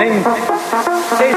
permanente. Sem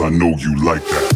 I know you like that.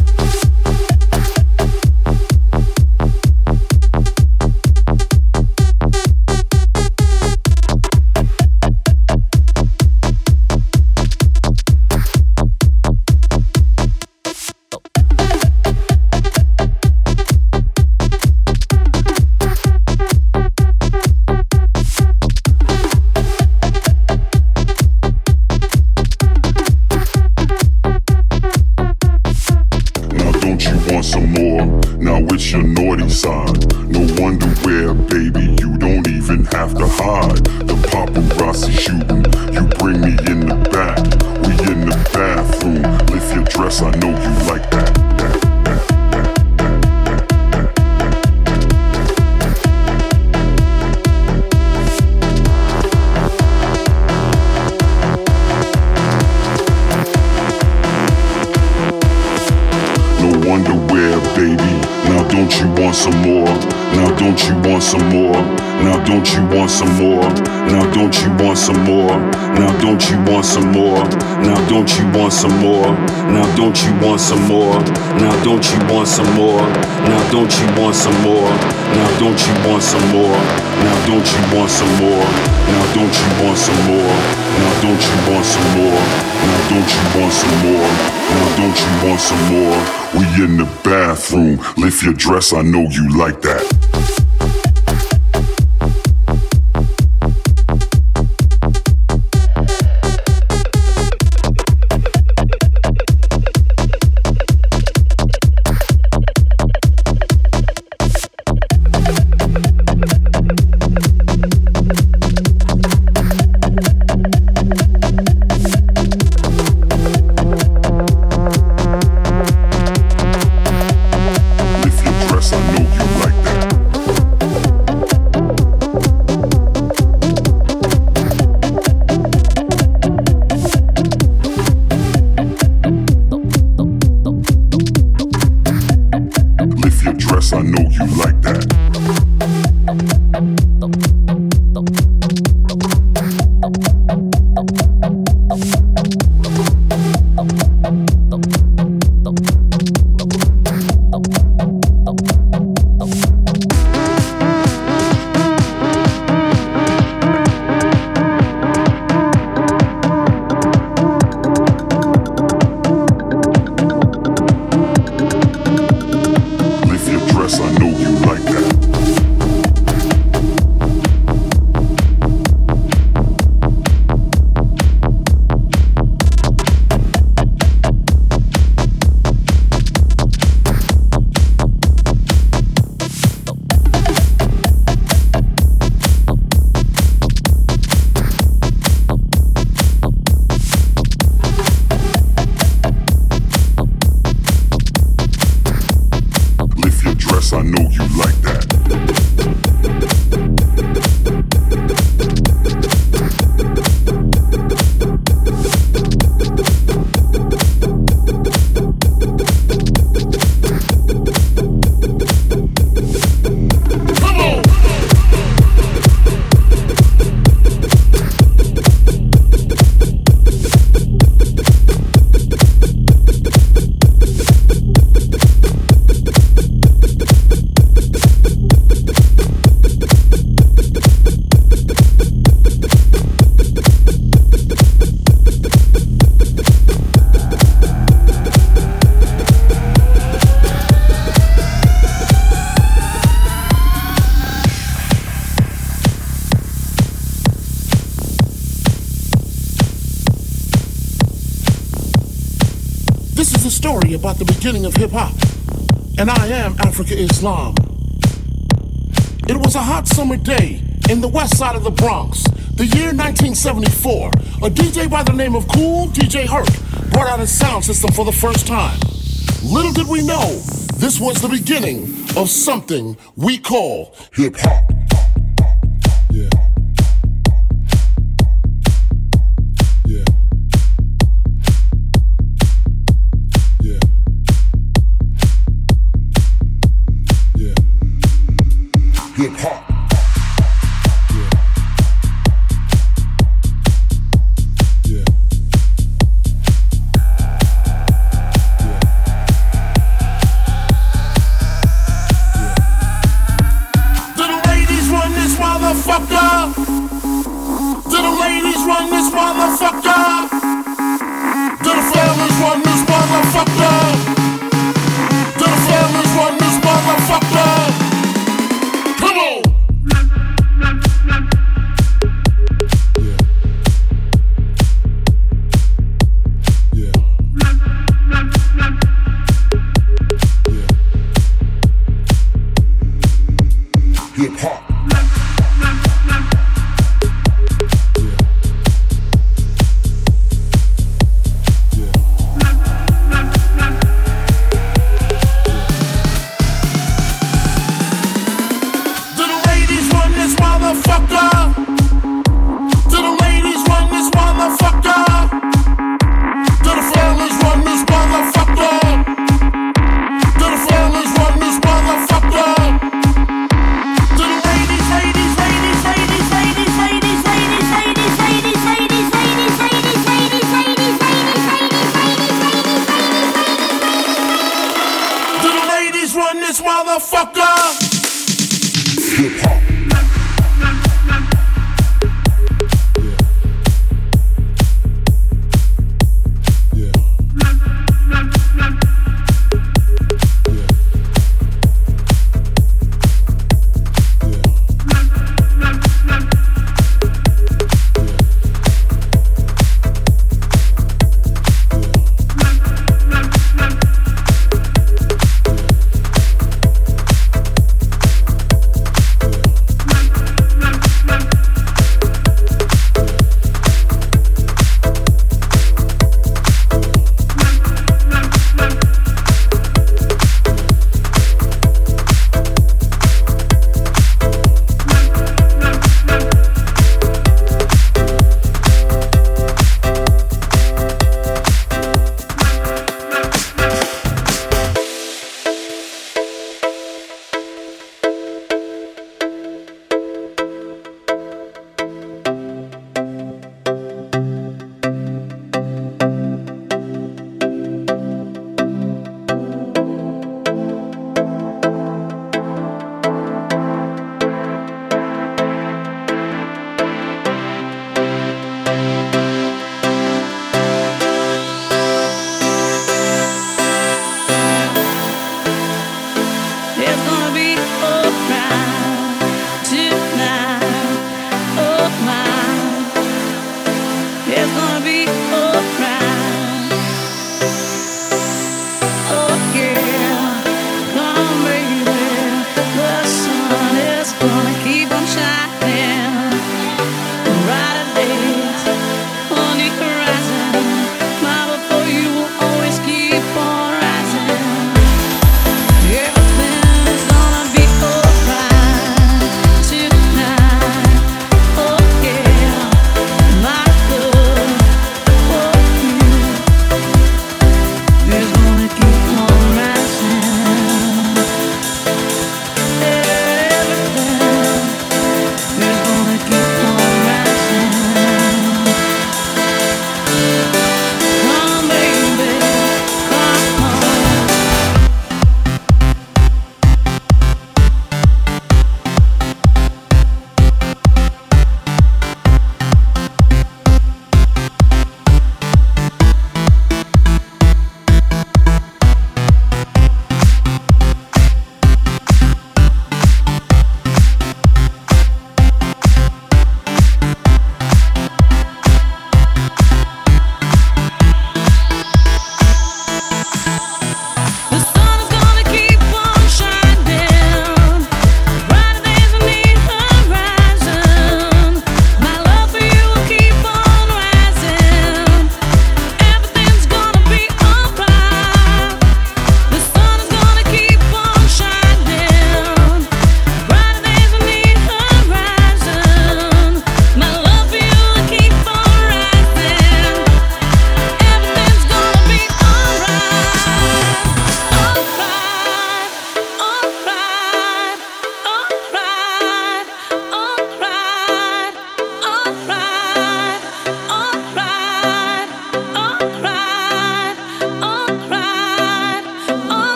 Your dress, I know you like that. I know you like that. I know you like beginning of hip hop, and I am Afrika Islam. It was a hot summer day in the west side of the Bronx, the year 1974. A DJ by the name of Kool DJ Herc brought out his sound system for the first time. Little did we know, this was the beginning of something we call hip hop. Run this motherfucker? Do the fellas run this motherfucker?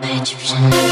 Magic.